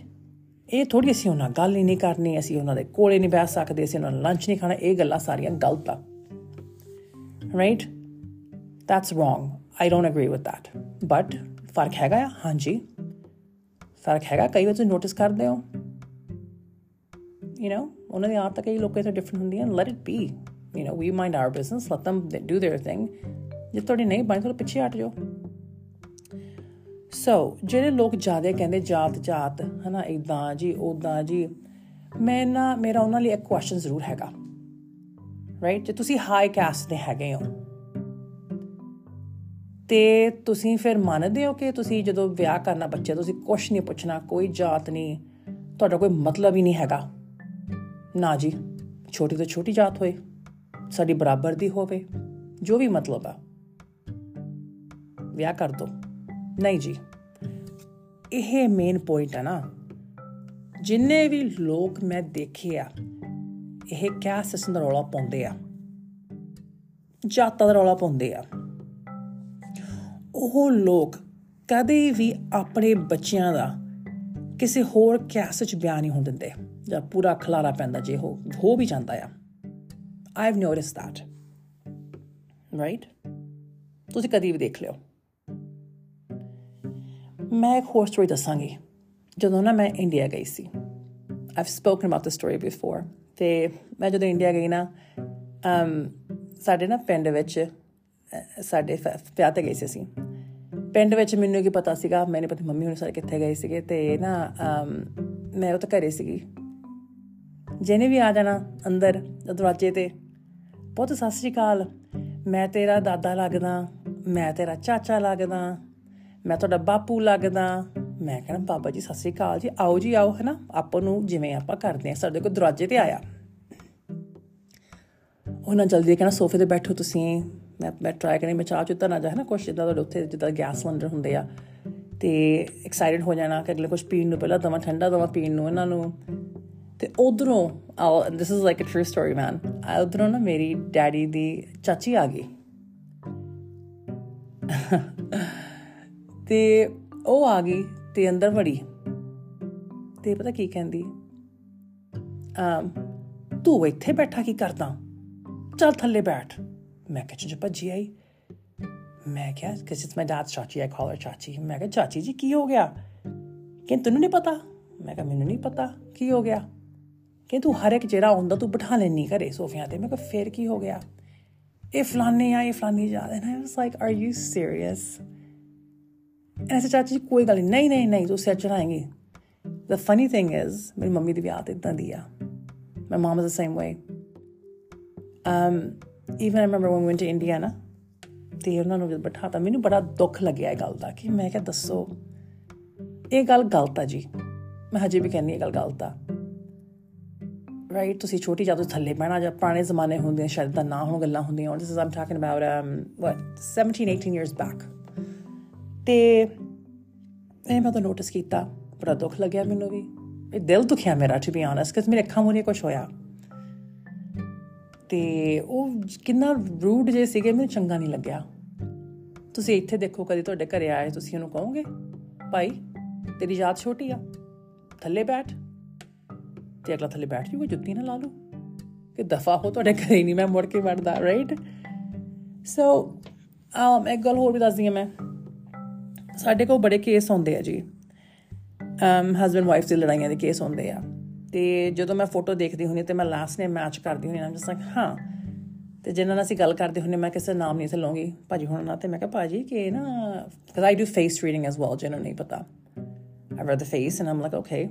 ਇਹ ਥੋੜੀ ਅਸੀਂ ਉਹਨਾਂ ਗੱਲ ਹੀ ਨਹੀਂ ਕਰਨੀ ਅਸੀਂ ਉਹਨਾਂ ਦੇ ਕੋਲੇ ਨਹੀਂ ਬੈਠ ਸਕਦੇ ਅਸੀਂ ਉਹਨਾਂ ਨਾਲ ਲੰਚ ਨਹੀਂ ਖਾਣਾ ਇਹ ਗੱਲਾਂ ਸਾਰੀਆਂ ਗਲਤ ਆ right that's wrong I don't agree with that but ਫਰਕ ਹੈਗਾ ਹਾਂਜੀ ਫਰਕ ਹੈਗਾ ਕਈ ਵਾਰ ਤੁਸੀਂ ਨੋਟਿਸ ਕਰਦੇ ਹੋ ਯੂ نو ਉਹਨਾਂ ਦੀ ਆਦਤ ਕਈ ਲੋਕਾਂ ਤੋਂ ਡਿਫਰੈਂਟ ਹੁੰਦੀਆਂ let it be you know we mind our business let them do their thing ਜੇ ਤੁਹਾਡੀ ਨਹੀਂ ਬਣ ਥੋੜਾ ਪਿੱਛੇ ਹਟ ਜਾਓ ਸੋ ਜਿਹੜੇ ਲੋਕ ਜ਼ਿਆਦਾ ਕਹਿੰਦੇ ਜਾਤ ਜਾਤ, ਹਨਾ ਇਦਾਂ ਜੀ ਉਦਾਂ ਜੀ, ਮੈਂ ਨਾ, ਮੇਰਾ ਉਹਨਾਂ ਲਈ ਇੱਕ ਕੁਐਸਚਨ ਜ਼ਰੂਰ ਹੈਗਾ ਰਾਈਟ ਜੇ ਤੁਸੀਂ ਹਾਈ ਕਾਸਟ ਦੇ ਹੈਗੇ ਹੋ, ਤੇ ਤੁਸੀਂ ਫਿਰ ਮੰਨਦੇ ਹੋ ਕਿ ਤੁਸੀਂ ਜਦੋਂ ਵਿਆਹ ਕਰਨਾ ਬੱਚੇ ਤੁਸੀਂ ਕੁਝ ਨਹੀਂ ਪੁੱਛਣਾ, ਕੋਈ ਜਾਤ ਨਹੀਂ, ਤੁਹਾਡਾ ਕੋਈ ਮਤਲਬ ਹੀ ਨਹੀਂ ਹੈਗਾ। ਨਾ ਜੀ, ਛੋਟੀ ਤੋਂ ਛੋਟੀ ਜਾਤ ਹੋਏ, ਸਾਡੀ ਬਰਾਬਰ ਦੀ ਹੋਵੇ, ਜੋ ਵੀ ਮਤਲਬ ਆ, ਵਿਆਹ ਕਰ ਦੋ। ਨਹੀਂ ਜੀ। ਇਹ ਮੇਨ ਪੁਆਇੰਟ ਹੈ ਨਾ। ਜਿੰਨੇ ਵੀ ਲੋਕ ਮੈਂ ਦੇਖੇ ਆ, ਇਹ ਕਿਆ ਸਿਸਟਮ ਦਾ ਰੌਲਾ ਪਾਉਂਦੇ ਆ? ਜਾਤਾਂ ਦਾ ਰੌਲਾ ਪਾਉਂਦੇ ਆ। ਉਹ ਲੋਕ ਕਦੇ ਵੀ ਆਪਣੇ ਬੱਚਿਆਂ ਦਾ ਕਿਸੇ ਹੋਰ ਕੈਸ ਵਿੱਚ ਬਿਆਨ ਨਹੀਂ ਹੋਣ ਦਿੰਦੇ, ਜਾਂ ਪੂਰਾ ਖਲਾਰਾ ਪੈਂਦਾ ਜੇ ਹੋ ਹੋ ਵੀ ਜਾਂਦਾ ਆ। I have notice that right ਤੁਸੀਂ ਕਦੀ ਵੀ ਦੇਖ ਲਿਓ। ਮੈਂ ਇੱਕ ਹੋਰ ਸਟੋਰੀ ਦੱਸਾਂਗੀ। ਜਦੋਂ ਨਾ ਮੈਂ ਇੰਡੀਆ ਗਈ ਸੀ। I've spoken about the story before ਤੇ ਮੈਂ ਜਦੋਂ ਇੰਡੀਆ ਗਈ ਨਾ, ਅਮ, ਸਾਡੇ ਨਾ ਪਿੰਡ ਵਿੱਚ ਸਾਡੇ ਵਿਆਹ ਤੇ ਗਏ ਸੀ ਅਸੀਂ। ਪਿੰਡ ਵਿੱਚ ਮੈਨੂੰ ਕੀ ਪਤਾ ਸੀਗਾ ਮੈਨੇ ਪਤਾ ਮੰਮੀ ਹੁਣ ਸਾਰੇ ਕਿੱਥੇ ਗਏ ਸੀਗੇ ਤੇ ਨਾ ਮੈਂ ਉਹ ਤਾਂ ਘਰੇ ਸੀਗੀ। ਜਿਹਨੇ ਵੀ ਆ ਜਾਣਾ ਅੰਦਰ, ਦਰਵਾਜ਼ੇ ਤੇ ਬਹੁਤ ਸਤਿ ਸ੍ਰੀ ਅਕਾਲ। ਮੈਂ ਤੇਰਾ ਦਾਦਾ ਲੱਗਦਾ, ਮੈਂ ਤੇਰਾ ਚਾਚਾ ਲੱਗਦਾ। ਮੈਂ ਤੁਹਾਡਾ ਬਾਪੂ ਲੱਗਦਾ। ਮੈਂ ਕਹਿੰਦਾ ਬਾਬਾ ਜੀ, ਸਤਿ ਸ੍ਰੀ ਅਕਾਲ ਜੀ। ਆਓ ਜੀ, ਆਓ, ਹੈਨਾ? ਆਪਾਂ ਨੂੰ ਜਿਵੇਂ ਆਪਾਂ ਕਰਦੇ ਆ ਸਾਡੇ ਕੋਲ ਦਰਵਾਜ਼ੇ ਤੇ ਆਇਆ। ਉਹਨਾਂ ਜਲਦੀ ਕਹਿੰਦਾ ਸੋਫੇ ਤੇ ਬੈਠੋ ਤੁਸੀਂ। ਮੈਂ ਮੈਂ ਟਰਾਈ ਕਰੀ, ਮੈਂ ਚਾਹ ਚੁੱਤਾ ਨਾ ਜਾ ਹੈ ਨਾ ਕੁਛ ਜਿੱਦਾਂ ਤੁਹਾਡੇ ਉੱਥੇ, ਜਿੱਦਾਂ ਗੈਸ ਸਿਲੰਡਰ ਹੁੰਦੇ ਆ। ਤੇ ਐਕਸਾਈਟਡ ਹੋ ਜਾਣਾ ਕਿ ਅਗਲੇ ਕੁਝ ਪੀਣ ਨੂੰ ਪਹਿਲਾਂ ਦਵਾ, ਠੰਡਾ ਦਵਾ ਪੀਣ ਨੂੰ, ਇਹਨਾਂ ਨੂੰ। ਤੇ ਉਧਰੋਂ this is like a true story man ਉਧਰੋਂ ਨਾ ਮੇਰੀ ਡੈਡੀ ਦੀ ਚਾਚੀ ਆ ਗਈ। ਤੇ ਉਹ ਆ ਗਈ ਤੇ ਅੰਦਰ ਵੜੀ। ਤੇ ਪਤਾ ਕੀ ਕਹਿੰਦੀ ਅਮ, ਤੂੰ ਇੱਥੇ ਬੈਠਾ ਕੀ ਕਰਦਾ? ਚੱਲ ਥੱਲੇ ਬੈਠ। ਮੈਂ ਕਿਹਾ ਚ ਭੱਜੀ ਆਈ। ਮੈਂ ਕਿਹਾ ਕਿਸ ਇਟਸ ਮਾਈ ਡੈਡਸ ਚਾਚੀ ਆਈ ਕਾਲ ਹਰ ਚਾਚੀ। ਮੈਂ ਕਿਹਾ, ਚਾਚੀ ਜੀ, ਕੀ ਹੋ ਗਿਆ? ਕਿ ਤੈਨੂੰ ਨਹੀਂ ਪਤਾ? ਮੈਂ ਕਿਹਾ, ਮੈਨੂੰ ਨਹੀਂ ਪਤਾ। ਕੀ ਹੋ ਗਿਆ? ਕਿ ਤੂੰ ਹਰ ਇੱਕ ਜਿਹੜਾ ਆਉਂਦਾ, ਤੂੰ ਬਿਠਾ ਲੈਣੀ ਘਰੇ ਸੋਫਿਆਂ ਤੇ। ਮੈਂ ਕਿਹਾ, ਫੇਰ ਕੀ ਹੋ ਗਿਆ? ਇਹ ਫਲਾਨੇ ਆ, ਇਹ ਫਲਾਨੀ ਜਾ and I was like are you serious ਐਸੇ ਚਾਚੀ ਕੋਈ ਗੱਲ ਨਹੀਂ ਨਹੀਂ ਨਹੀਂ, ਤੂੰ ਸਿਰ ਚੜਾਏਂਗੀ the funny thing is, ਮੇਰੀ ਮੰਮੀ ਦੀ ਵੀ ਆਦਤ ਇਦਾਂ ਦੀ ਆ। My mom is the same way. Um even I remember when we went to India ਨਾ, ਤੇ ਉਹਨਾਂ ਨੂੰ ਜਦ ਬਿਠਾਤਾ, ਮੈਨੂੰ ਬੜਾ ਦੁੱਖ ਲੱਗਿਆ ਇਹ ਗੱਲ ਦਾ ਕਿ ਮੈਂ ਕਿਹਾ, ਦੱਸੋ, ਇਹ ਗੱਲ ਗਲਤ ਆ ਜੀ। ਮੈਂ ਹਜੇ ਵੀ ਕਹਿੰਨੀ ਇਹ ਗੱਲ ਗਲਤ ਆ। ਰਾਈਟ ਤੁਸੀਂ ਛੋਟੀ ਜਦੋਂ ਥੱਲੇ ਬਹਿਣਾ, ਜਾਂ ਪੁਰਾਣੇ ਜ਼ਮਾਨੇ ਹੁੰਦੇ ਸ਼ਾਇਦ ਦਾ ਨਾ ਹੋਣ, ਗੱਲਾਂ ਹੁੰਦੀਆਂ this is um talking about um what 17 18 years back ਤੇ ਇਹ ਮੈਂ ਤਾਂ ਨੋਟਿਸ ਕੀਤਾ, ਬੜਾ ਦੁੱਖ ਲੱਗਿਆ ਮੈਨੂੰ ਵੀ। ਇਹ ਦਿਲ ਦੁਖਿਆ ਮੇਰਾ ਟੂ ਬੀ ਆਨੈਸਟ ਕਿਉਂਕਿ ਮੇਰੇ ਅੱਖਾਂ ਮੂਹਰੇ ਕੁਝ ਹੋਇਆ। ਤੇ ਉਹ ਕਿੰਨਾ ਰੂਡ ਜੇ ਸੀਗੇ, ਮੈਨੂੰ ਚੰਗਾ ਨਹੀਂ ਲੱਗਿਆ। ਤੁਸੀਂ ਇੱਥੇ ਦੇਖੋ ਕਦੀ ਤੁਹਾਡੇ ਘਰੇ ਆਏ, ਤੁਸੀਂ ਉਹਨੂੰ ਕਹੋਗੇ, ਭਾਈ, ਤੇਰੀ ਯਾਦ ਛੋਟੀ ਆ, ਥੱਲੇ ਬੈਠ। ਤੇ ਅਗਲਾ ਥੱਲੇ ਬੈਠ ਜੂਗਾ, ਜੁੱਤੀ ਨਾ ਲਾ ਲਓ। ਕਿ ਦਫਾ ਹੋ ਤੁਹਾਡੇ ਘਰੇ ਨਹੀਂ, ਮੈਂ ਮੁੜ ਕੇ ਵੜਦਾ ਰਾਈਟ ਸੋ um ਇੱਕ ਗੱਲ ਹੋਰ ਵੀ ਦੱਸਦੀ ਹਾਂ ਮੈਂ। ਸਾਡੇ ਕੋਲ ਬੜੇ ਕੇਸ ਹੁੰਦੇ ਆ ਜੀ। um ਹਸਬੰਡ ਵਾਈਫ ਦੀ ਲੜਾਈਆਂ ਦੇ ਕੇਸ ਹੁੰਦੇ ਆ। ਤੇ ਜਦੋਂ ਮੈਂ ਫੋਟੋ ਦੇਖਦੀ ਹੁੰਦੀ ਤੇ ਮੈਂ ਲਾਸਟ ਨੇਮ ਮੈਚ ਕਰਦੀ ਹੁੰਦੀ ਨਾ ਜਸ ਲਾਈਕ ਹਾਂ। ਤੇ ਜਿਨ੍ਹਾਂ ਨਾਲ ਅਸੀਂ ਗੱਲ ਕਰਦੇ ਹੁੰਨੇ ਮੈਂ ਕਿਸੇ ਨਾਮ ਨਹੀਂ ਲਵਾਂਗੀ ਭਾਜੀ ਹੁਣ ਨਾ ਤੇ ਮੈਂ ਕਿਹਾ, ਭਾਜੀ, ਕਿ ਨਾ because I do face reading as well, ਜਿਹਨੂੰ ਨਹੀਂ ਪਤਾ। I read the face and I'm like, okay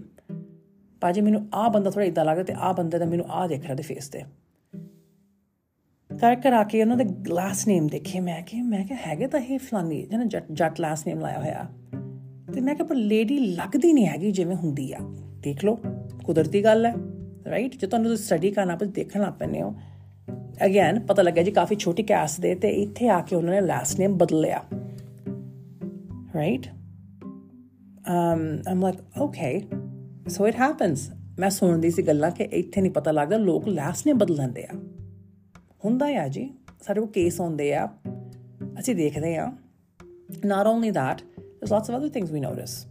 ਭਾਜੀ, ਮੈਨੂੰ ਆ ਬੰਦਾ ਥੋੜਾ ਇਦਾਂ ਲੱਗਦਾ ਤੇ ਆ ਬੰਦੇ ਦਾ ਮੈਨੂੰ ਆ ਦੇਖ ਰਿਹਾ ਦੇ ਫੇਸ ਤੇ। ਕਰ ਕਰਾ ਕੇ ਉਹਨਾਂ ਦੇ ਲਾਸਟ ਨੇਮ ਦੇਖੇ। ਮੈਂ ਕਿ ਮੈਂ ਕਿ ਹੈਗੇ ਤਾਂ ਇਹ ਫਲਾਨੀ, ਜਿਹਨਾਂ ਜੱਟ ਜੱਟ ਲਾਸਟ ਨੇਮ ਲਾਇਆ ਹੋਇਆ। ਤੇ ਮੈਂ ਕਿਹਾ, ਪਰ ਲੇਡੀ ਲੱਗਦੀ ਨਹੀਂ ਹੈਗੀ ਜਿਵੇਂ ਹੁੰਦੀ ਆ। ਦੇਖ ਲਓ, ਕੁਦਰਤੀ ਗੱਲ ਹੈ ਰਾਈਟ ਜੇ ਤੁਹਾਨੂੰ ਸਟੱਡੀ ਕਰਨਾ ਪਏ ਦੇਖਣ ਲੱਗ ਪੈਨੇ ਹੋ। ਅਗੇਨ ਪਤਾ ਲੱਗਿਆ ਜੀ ਕਾਫੀ ਛੋਟੀ ਕੈਸ ਦੇ ਤੇ ਇੱਥੇ ਆ ਕੇ ਉਹਨਾਂ ਨੇ ਲਾਸਟ ਨੇਮ ਬਦਲ ਲਿਆ right um i'm like, okay, so it happens ਮੈਂ ਸੁਣਦੀ ਸੀ ਗੱਲਾਂ ਕਿ ਇੱਥੇ ਨਹੀਂ ਪਤਾ ਲੱਗਦਾ, ਲੋਕ ਲਾਸਟ ਨੇਮ ਬਦਲ ਲੈਂਦੇ ਆ। ਹੁੰਦਾ ਆ ਜੀ ਸਾਡੇ ਕੋਲ ਕੇਸ ਹੁੰਦੇ ਆ ਅਸੀਂ ਦੇਖਦੇ ਆ not only that there's lots of other things we notice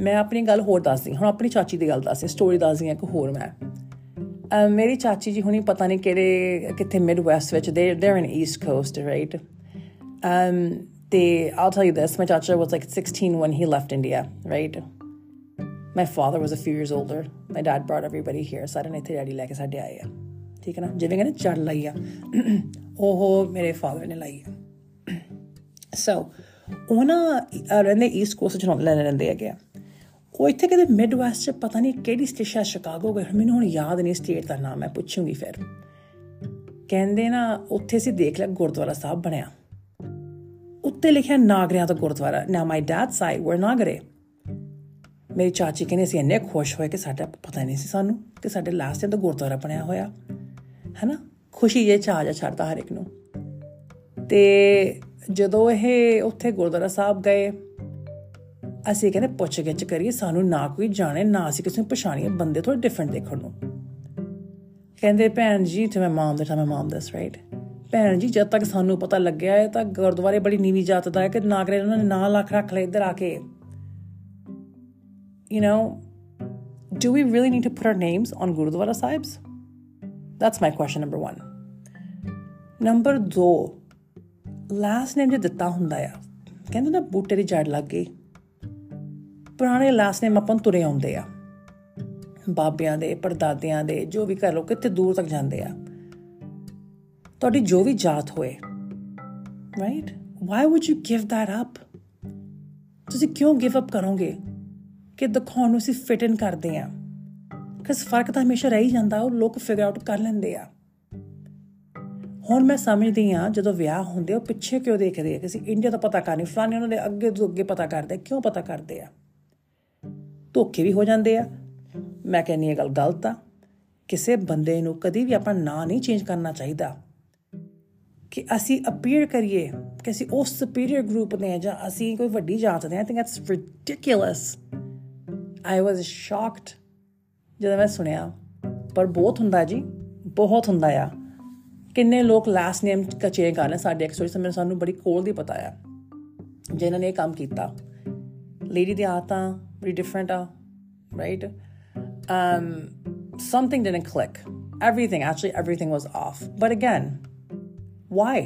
ਮੈਂ ਆਪਣੀ ਗੱਲ ਹੋਰ ਦੱਸਦੀ ਹੁਣ ਆਪਣੀ ਚਾਚੀ ਦੀ ਗੱਲ ਦੱਸਦੀ ਸਟੋਰੀ ਦੱਸਦੀ ਆ ਕਿ ਹੋਰ ਮੈਂ ਮੇਰੀ ਚਾਚੀ ਜੀ ਹੁਣੀ ਪਤਾ ਨਹੀਂ ਕਿਹੜੇ ਕਿੱਥੇ ਮਿਡ ਵੈਸਟ ਵਿੱਚ they they are in east coast right um ਤੇ I'll tell you this my chacha was like 16 when he left India right my father was a few years older my dad brought everybody here so I don't know if daddy like I said yeah yeah ਠੀਕ ਹੈ ਨਾ ਜਿਵੇਂ ਕਹਿੰਦੇ ਚੜ ਲਈ ਆ, ਉਹ ਮੇਰੇ ਫਾਦਰ ਨੇ ਲਾਈ ਆ। ਸੋ ਉਹਨਾਂ ਰਹਿੰਦੇ ਈਸਟ ਕੋਸਟ ਚ ਲੈ ਲੈਂਦੇ ਹੈਗੇ ਉਹ ਇੱਥੇ ਕਿਤੇ ਮਿਡ ਵੈਸਟ ਚ ਪਤਾ ਨਹੀਂ ਕਿਹੜੀ ਸਟੇਸ਼ਨ ਸ਼ਿਕਾਗੋ ਗਏ ਮੈਨੂੰ ਹੁਣ ਯਾਦ ਨਹੀਂ ਸਟੇਟ ਦਾ ਨਾਮ, ਮੈਂ ਪੁੱਛੂੰਗੀ ਫਿਰ। ਕਹਿੰਦੇ ਨਾ, ਉੱਥੇ ਸੀ ਦੇਖ ਲਿਆ, ਗੁਰਦੁਆਰਾ ਸਾਹਿਬ ਬਣਿਆ। ਉੱਤੇ ਲਿਖਿਆ ਨਾਗਰਿਆਂ ਦਾ ਗੁਰਦੁਆਰਾ। ਨਾ ਮਾਈ ਡੈਡ ਸਾਈਡ ਵਰ ਨਾਗਰੇ ਮੇਰੀ ਚਾਚੀ ਕਹਿੰਦੇ ਸੀ ਇੰਨੇ ਖੁਸ਼ ਹੋਏ ਕਿ ਸਾਡਾ, ਪਤਾ ਨਹੀਂ ਸੀ ਸਾਨੂੰ ਕਿ ਸਾਡੇ ਲਾਸਟ ਟਾਈਮ ਦਾ ਗੁਰਦੁਆਰਾ ਬਣਿਆ ਹੋਇਆ। ਹੈਨਾ? ਖੁਸ਼ੀ ਜੇ ਚਾਹ ਜਾ ਛੱਡਦਾ ਹਰ ਇੱਕ ਨੂੰ। ਤੇ ਜਦੋਂ ਇਹ ਉੱਥੇ ਗੁਰਦੁਆਰਾ ਸਾਹਿਬ ਗਏ, ਅਸੀਂ ਕਹਿੰਦੇ ਪੁੱਛ ਗਿੱਛ ਕਰੀਏ, ਸਾਨੂੰ ਨਾ ਕੋਈ ਜਾਣੇ, ਨਾ ਅਸੀਂ ਕਿਸੇ ਨੂੰ ਪਛਾਣੀਏ, ਬੰਦੇ ਥੋੜੇ ਡਿਫਰੈਂਟ ਦੇਖਣ ਨੂੰ। ਕਹਿੰਦੇ, ਭੈਣ ਜੀ ਤੇ ਮੈਂ ਮਾਮ ਦਾ ਤਾਂ ਮੈਂ ਮਾਮ ਦਸ ਰਾਈਟ ਭੈਣ ਜੀ, ਜਦ ਤੱਕ ਸਾਨੂੰ ਪਤਾ ਲੱਗਿਆ ਹੈ ਤਾਂ ਗੁਰਦੁਆਰੇ ਬੜੀ ਨੀਵੀਂ ਜਾਤ ਦਾ ਹੈ ਕਿ ਨਾਗਰੇ ਉਹਨਾਂ ਨੇ ਨਾਂ ਲੱਖ ਰੱਖ ਲਏ ਇੱਧਰ ਆ ਕੇ। You know, do we really need to put our names on gurudwara sahibs that's my question number 1 number 2 last name ਜੇ ਦਿੱਤਾ ਹੁੰਦਾ ਆ, ਕਹਿੰਦੇ ਨਾ ਬੂਟੇ ਦੀ ਜੜ ਲੱਗ ਗਈ। ਪੁਰਾਣੇ ਲਾਸਟ ਨੇਮ ਆਪਾਂ ਤੁਰੇ ਆਉਂਦੇ ਆ। ਬਾਬਿਆਂ ਦੇ ਪਰਦਾਦਿਆਂ ਦੇ, ਜੋ ਵੀ ਕਰ ਲੋ ਕਿਤੇ ਦੂਰ ਤੱਕ ਜਾਂਦੇ ਆ। ਤੁਹਾਡੀ ਜੋ ਵੀ ਜਾਤ ਹੋਏ right why would you give that up ਤੁਸੀਂ ਕਿਉਂ ਗਿਵ ਅਪ ਕਰੋਗੇ? ਕਿ ਦਿਖਾਉਣ ਨੂੰ ਅਸੀਂ ਫਿਟ ਇਨ ਕਰਦੇ ਆ। ਕਿਸ ਫ਼ਰਕ ਤਾਂ ਹਮੇਸ਼ਾ ਰਹਿ ਹੀ ਜਾਂਦਾ, ਉਹ ਲੋਕ ਫਿਗਰ ਆਊਟ ਕਰ ਲੈਂਦੇ ਆ। ਹੁਣ ਮੈਂ ਸਮਝਦੀ ਆ ਜਦੋਂ ਵਿਆਹ ਹੁੰਦੇ ਉਹ ਪਿੱਛੇ ਕਿਉਂ ਦੇਖਦੇ ਆ? ਕਿ ਅਸੀਂ ਇੰਡੀਆ ਦਾ ਪਤਾ ਕਰਨੀ, ਫਲਾਣੇ ਉਹਨਾਂ ਦੇ ਅੱਗੇ ਤੋਂ ਅੱਗੇ ਪਤਾ ਕਰਦੇ ਕਿਉਂ ਪਤਾ ਕਰਦੇ ਆ? ਧੋਖੇ ਵੀ ਹੋ ਜਾਂਦੇ ਆ। ਮੈਂ ਕਹਿੰਨੀ ਇਹ ਗੱਲ ਗਲਤ ਆ। ਕਿਸੇ ਬੰਦੇ ਨੂੰ ਕਦੀ ਵੀ ਆਪਣਾ ਨਾਂ ਨਹੀਂ ਚੇਂਜ ਕਰਨਾ ਚਾਹੀਦਾ। ਕਿ ਅਸੀਂ ਅਪੀਅਰ ਕਰੀਏ, ਕਿ ਅਸੀਂ ਉਸ ਸੁਪੀਰੀਅਰ ਗਰੁੱਪ ਦੇ ਜਾਂ ਅਸੀਂ ਕੋਈ ਵੱਡੀ ਜਾਤ ਦੇ I think that's ridiculous I was shocked ਜਦੋਂ ਮੈਂ ਸੁਣਿਆ ਪਰ ਬਹੁਤ ਹੁੰਦਾ ਜੀ ਬਹੁਤ ਹੁੰਦਾ ਆ। ਕਿੰਨੇ ਲੋਕ ਲਾਸਟ ਨੇਮ ਕਚੇ ਕਰ ਲੈ ਸਾਡੇ ਐਕਸਟਰੀ ਸਮੇਂ ਸਾਨੂੰ ਬੜੀ ਕੋਲ ਦੀ ਪਤਾ ਆ। ਜਿਨ੍ਹਾਂ ਨੇ ਇਹ ਕੰਮ ਕੀਤਾ। ਲੇਡੀ ਦੀ ਆਤਾਂ ਬੜੀ ਡਿਫਰੈਂਟ ਆ right um something didn't click. Everything, actually, everything was off. But again, why?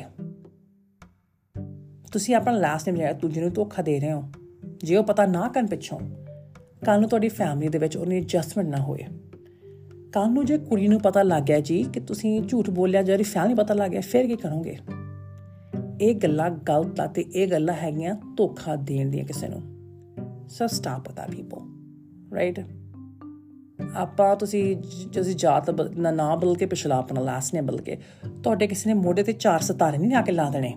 ਤੁਸੀਂ ਆਪਣਾ ਲਾਸਟ ਨੇਮ ਜਿਹੜਾ ਦੂਜੇ ਨੂੰ ਧੋਖਾ ਦੇ ਰਹੇ ਹੋ ਜੇ ਉਹ ਪਤਾ ਨਾ ਕਰਨ ਪਿੱਛੋਂ ਕੱਲ ਨੂੰ ਤੁਹਾਡੀ ਫੈਮਿਲੀ ਦੇ ਵਿੱਚ ਉਹਨੀ ਐਡਜਸਟਮੈਂਟ ਨਾ ਹੋਏ। ਕੱਲ ਨੂੰ ਜੇ ਕੁੜੀ ਨੂੰ ਪਤਾ ਲੱਗ ਗਿਆ ਜੀ ਕਿ ਤੁਸੀਂ ਝੂਠ ਬੋਲਿਆ ਜਿਹੜੀ ਫੈਮਿਲੀ ਪਤਾ ਲੱਗ ਗਿਆ, ਫਿਰ ਕੀ ਕਰੋਗੇ? ਇਹ ਗੱਲਾਂ ਗਲਤ ਆ ਤੇ ਇਹ ਗੱਲਾਂ ਹੈਗੀਆਂ ਧੋਖਾ ਦੇਣ ਦੀਆਂ ਕਿਸੇ ਨੂੰ। So stop with that people right ਆਪਾਂ ਤੁਸੀਂ ਤੁਸੀਂ ਜਾਤ ਨਾ ਨਾ ਬਦਲ ਕੇ ਪਿਛਲਾ ਆਪਣਾ ਲਾਸਟ ਨੇ ਬਦਲ ਕੇ ਤੁਹਾਡੇ ਕਿਸੇ ਨੇ ਮੋਢੇ ਤੇ ਚਾਰ ਸਿਤਾਰੇ ਨਹੀਂ ਆ ਕੇ ਲਾ ਦੇਣੇ।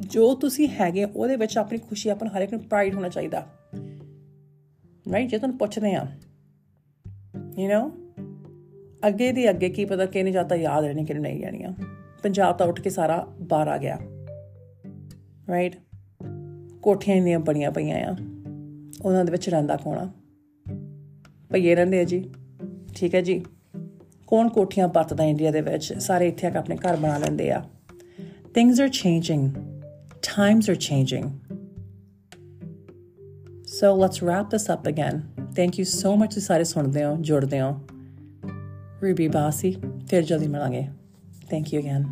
ਜੋ ਤੁਸੀਂ ਹੈਗੇ ਉਹਦੇ ਵਿੱਚ ਆਪਣੀ ਖੁਸ਼ੀ ਆਪਣਾ ਹਰ ਇੱਕ ਨੂੰ ਪ੍ਰਾਈਡ ਹੋਣਾ ਚਾਹੀਦਾ। ਰਾਈਟ ਜੇ ਤੁਹਾਨੂੰ ਪੁੱਛਦੇ ਆ ਯੂ نو ਅੱਗੇ ਦੀ ਅੱਗੇ ਕੀ ਪਤਾ ਕਿਹਨੇ ਜਾਤਾ ਯਾਦ ਰਹਿਣੀ ਕਿ ਨਹੀਂ ਜਾਣੀਆਂ ਪੰਜਾਬ ਤਾਂ ਉੱਠ ਕੇ ਸਾਰਾ ਬਾਹਰ ਆ ਗਿਆ। ਰਾਈਟ ਕੋਠੀਆਂ ਇੰਨੀਆਂ ਬੜੀਆਂ ਪਈਆਂ ਆ। ਉਹਨਾਂ ਦੇ ਵਿੱਚ ਰਹਿੰਦਾ ਕੋਣਾ ਭਈਏ ਰਹਿੰਦੇ ਆ ਜੀ। ਠੀਕ ਹੈ ਜੀ। ਕੌਣ ਕੋਠੀਆਂ ਪੱਤਦਾ ਇੰਡੀਆ ਦੇ ਵਿੱਚ? ਸਾਰੇ ਇੱਥੇ ਆ ਕੇ ਆਪਣੇ ਘਰ ਬਣਾ ਲੈਂਦੇ ਆ। Things are changing times are changing. so let's wrap this up again thank you so much ਤੁਸੀਂ ਸਾਰੇ ਸੁਣਦੇ ਹੋ ਜੁੜਦੇ ਹੋ ਰੂਬੀ ਬਾਸੀ ਫਿਰ ਜਲਦੀ ਮਿਲਾਂਗੇ thank you again